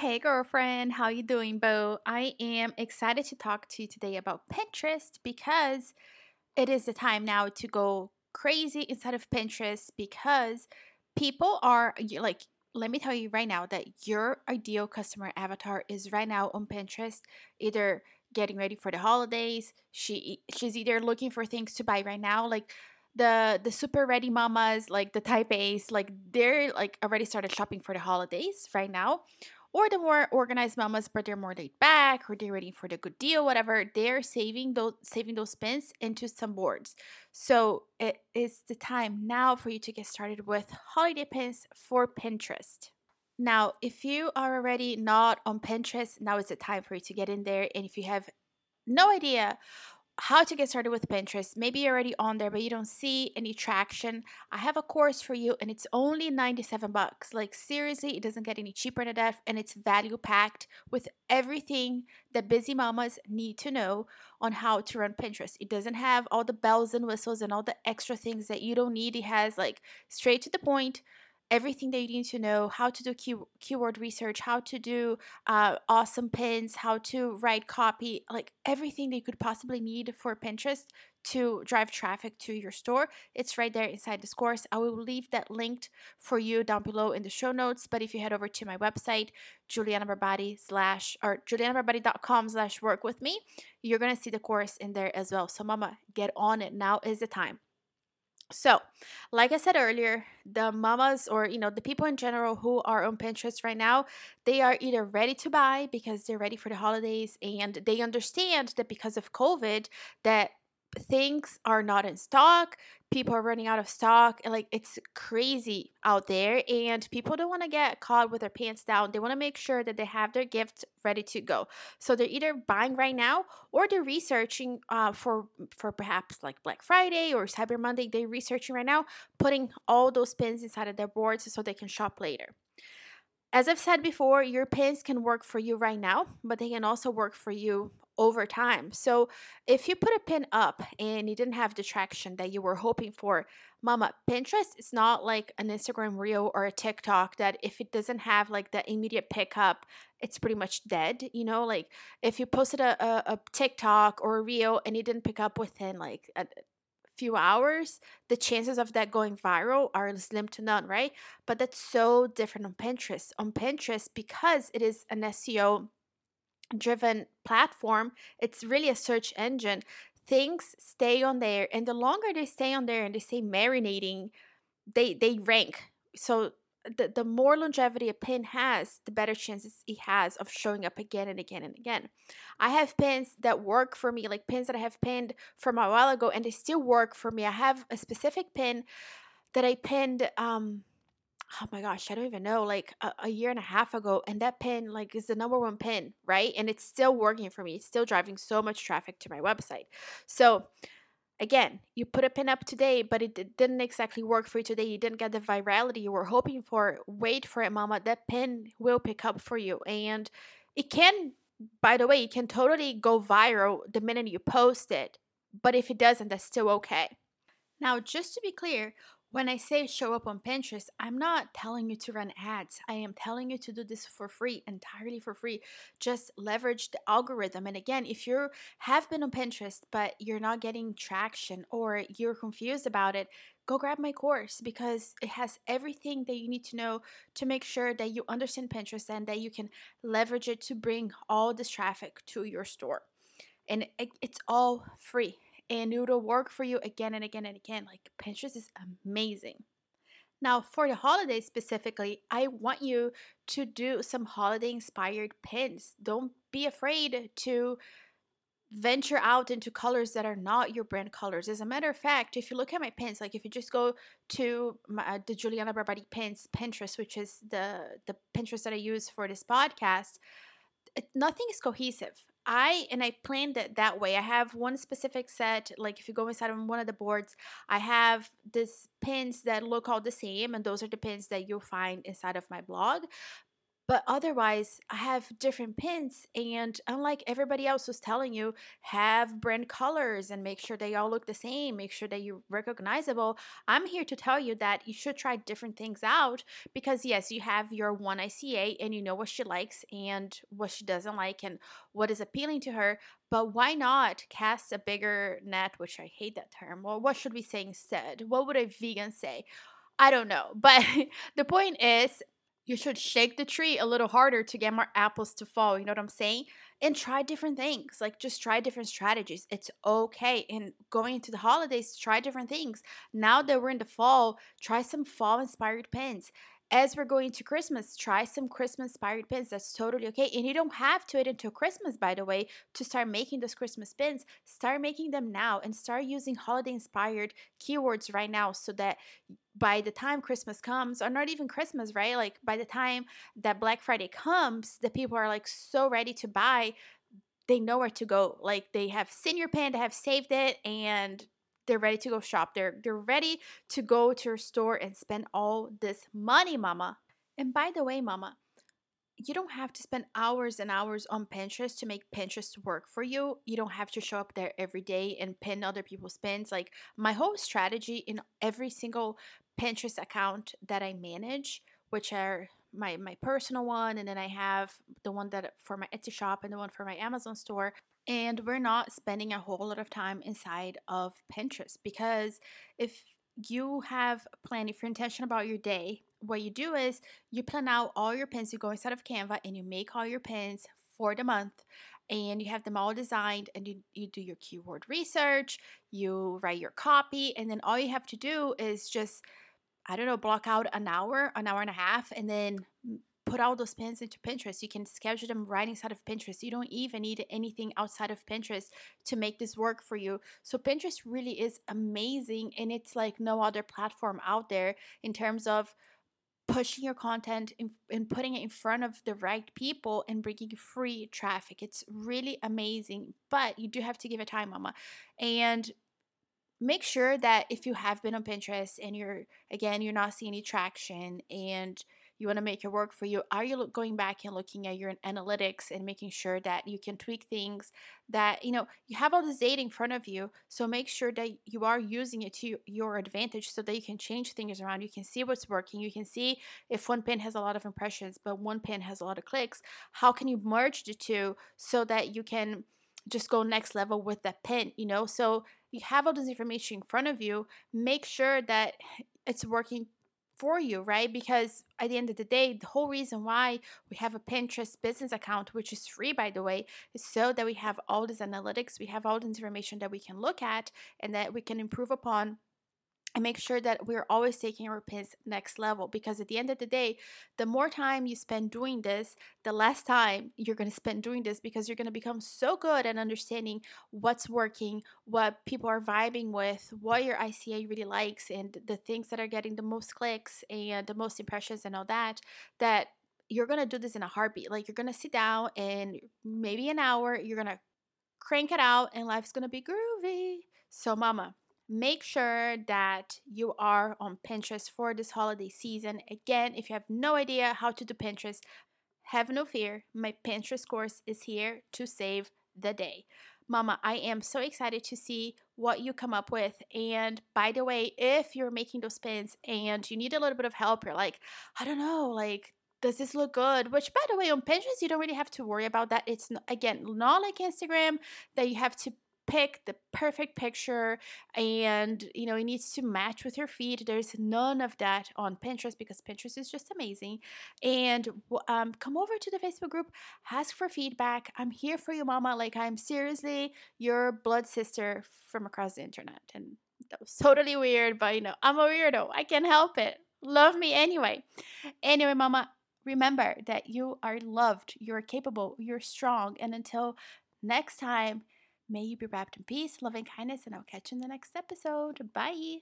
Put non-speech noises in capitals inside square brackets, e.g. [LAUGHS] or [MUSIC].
Hey girlfriend, how you doing, Bo? I am excited to talk to you today about Pinterest because it is the time now to go crazy inside of Pinterest because people are like let me tell you right now that your ideal customer avatar is right now on Pinterest either getting ready for the holidays, she she's either looking for things to buy right now like the the super ready mamas like the type A's like they're like already started shopping for the holidays right now or the more organized mamas, but they're more laid back or they're waiting for the good deal, whatever, they're saving those saving those pins into some boards. So it is the time now for you to get started with holiday pins for Pinterest. Now, if you are already not on Pinterest, now is the time for you to get in there. And if you have no idea how to get started with Pinterest. Maybe you're already on there, but you don't see any traction. I have a course for you and it's only 97 bucks. Like seriously, it doesn't get any cheaper than that and it's value packed with everything that busy mamas need to know on how to run Pinterest. It doesn't have all the bells and whistles and all the extra things that you don't need. It has like straight to the point everything that you need to know how to do key, keyword research how to do uh, awesome pins how to write copy like everything that you could possibly need for pinterest to drive traffic to your store it's right there inside this course. I will leave that linked for you down below in the show notes but if you head over to my website juliana barbati slash or julianabarbati.com slash work with me you're to see the course in there as well. So mama get on it. Now is the time so, like I said earlier, the mamas or you know the people in general who are on Pinterest right now, they are either ready to buy because they're ready for the holidays and they understand that because of COVID that things are not in stock people are running out of stock and like it's crazy out there and people don't want to get caught with their pants down they want to make sure that they have their gift ready to go. So they're either buying right now or they're researching uh, for for perhaps like black friday or cyber monday they're researching right now putting all those pins inside of their boards so they can shop later. As I've said before, your pins can work for you right now, but they can also work for you over time. So if you put a pin up and you didn't have the traction that you were hoping for, mama, Pinterest is not like an Instagram reel or a TikTok that if it doesn't have like the immediate pickup, it's pretty much dead. You know, like if you posted a, a, a TikTok or a reel and it didn't pick up within like a, few hours, the chances of that going viral are slim to none, right? But that's so different on Pinterest. On Pinterest, because it is an SEO driven platform, it's really a search engine. Things stay on there, and the longer they stay on there and they stay marinating, they they rank. So the, the more longevity a pin has, the better chances it has of showing up again and again and again. I have pins that work for me, like pins that I have pinned from a while ago, and they still work for me. I have a specific pin that I pinned um oh my gosh, I don't even know, like a, a, year and a half ago. And that pin, like, is the number one pin, right? And it's still working for me. It's still driving so much traffic to my website. So, again, you put a pin up today, but it didn't exactly work for you today. You didn't get the virality you were hoping for. Wait for it, mama. That pin will pick up for you. And it can, by the way, it can totally go viral the minute you post it. But if it doesn't, that's still okay. Now, just to be clear, when I say show up on Pinterest, I'm not telling you to run ads. I am telling you to do this for free, entirely for free. Just leverage the algorithm. And again, if you have been on Pinterest but you're not getting traction or you're confused about it, go grab my course because it has everything that you need to know to make sure that you understand Pinterest and that you can leverage it to bring all this traffic to your store. And it's all free and it'll work for you again and again and again. Like Pinterest is amazing. Now, for the holidays specifically, I want you to do some holiday inspired pins. Don't be afraid to venture out into colors that are not your brand colors. As a matter of fact, if you look at my pins, like if you just go to my, uh, the Juliana Barbati pins Pinterest, which is the the Pinterest that I use for this podcast, nothing is cohesive. I and I planned it that way. I have one specific set, like if you go inside of one of the boards, I have this pins that look all the same, and those are the pins that you'll find inside of my blog. But otherwise, I have different pins, and unlike everybody else was telling you, have brand colors and make sure they all look the same, make sure that you're recognizable. I'm here to tell you that you should try different things out because, yes, you have your one ICA and you know what she likes and what she doesn't like and what is appealing to her. But why not cast a bigger net, which I hate that term? Well, what should we say instead? What would a vegan say? I don't know. But [LAUGHS] the point is, you should shake the tree a little harder to get more apples to fall. You know what I'm saying? And try different things. Like just try different strategies. It's okay. And going into the holidays, try different things. Now that we're in the fall, try some fall inspired pins as we're going to Christmas, try some Christmas inspired pins. That's totally okay. And you don't have to wait until Christmas, by the way, to start making those Christmas pins. Start making them now and start using holiday inspired keywords right now so that by the time Christmas comes, or not even Christmas, right? Like by the time that Black Friday comes, the people are like so ready to buy they know where to go. Like they have seen your pin, they have saved it, and they're ready to go shop. They're they're ready to go to your store and spend all this money, mama. And by the way, mama, you don't have to spend hours and hours on Pinterest to make Pinterest work for you. You don't have to show up there every day and pin other people's pins. Like my whole strategy in every single Pinterest account that I manage, which are my my personal one and then I have the one that for my Etsy shop and the one for my Amazon store and we're not spending a whole lot of time inside of Pinterest because if you have planning for intention about your day, what you do is you plan out all your pins, you go inside of Canva and you make all your pins for the month and you have them all designed and you, you do your keyword research, you write your copy, and then all you have to do is just, I don't know, block out an hour, an hour and a half, and then put all those pins into Pinterest. You can schedule them right inside of Pinterest. You don't even need anything outside of Pinterest to make this work for you. So Pinterest really is amazing and it's like no other platform out there in terms of pushing your content and putting it in front of the right people and bringing free traffic. It's really amazing, but you do have to give it time, mama. And make sure that if you have been on Pinterest and you're again you're not seeing any traction and you want to make it work for you are you going back and looking at your analytics and making sure that you can tweak things that you know you have all this data in front of you so make sure that you are using it to your advantage so that you can change things around you can see what's working you can see if one pin has a lot of impressions but one pin has a lot of clicks how can you merge the two so that you can just go next level with that pin you know? So you have all this information in front of you make sure that it's working for you, right? Because at the end of the day, the whole reason why we have a Pinterest business account, which is free, by the way, is so that we have all this analytics, we have all the information that we can look at and that we can improve upon and make sure that we're always taking our pins next level because at the end of the day the more time you spend doing this the less time you're going to spend doing this because you're going to become so good at understanding what's working what people are vibing with what your ica really likes and the things that are getting the most clicks and the most impressions and all that that you're going to do this in a heartbeat. Like you're going to sit down and maybe an hour you're going to crank it out and life's going to be groovy. So mama make sure that you are on Pinterest for this holiday season. Again, if you have no idea how to do Pinterest, have no fear. My Pinterest course is here to save the day. Mama, I am so excited to see what you come up with. And by the way, if you're making those pins and you need a little bit of help, you're like, I don't know, like, does this look good? Which, by the way, on Pinterest, you don't really have to worry about that. It's, again, not like Instagram that you have to pick the perfect picture and you know it needs to match with your feed. There's none of that on pinterest because pinterest is just amazing. And um, come over to the facebook group ask for feedback. I'm here for you mama. Like i'm seriously your blood sister from across the internet. And that was totally weird but you know i'm a weirdo. I can't help it. Love me anyway. Anyway mama remember that you are loved. You're capable. You're strong. And until next time May you be wrapped in peace, loving kindness, and I'll catch you in the next episode. Bye.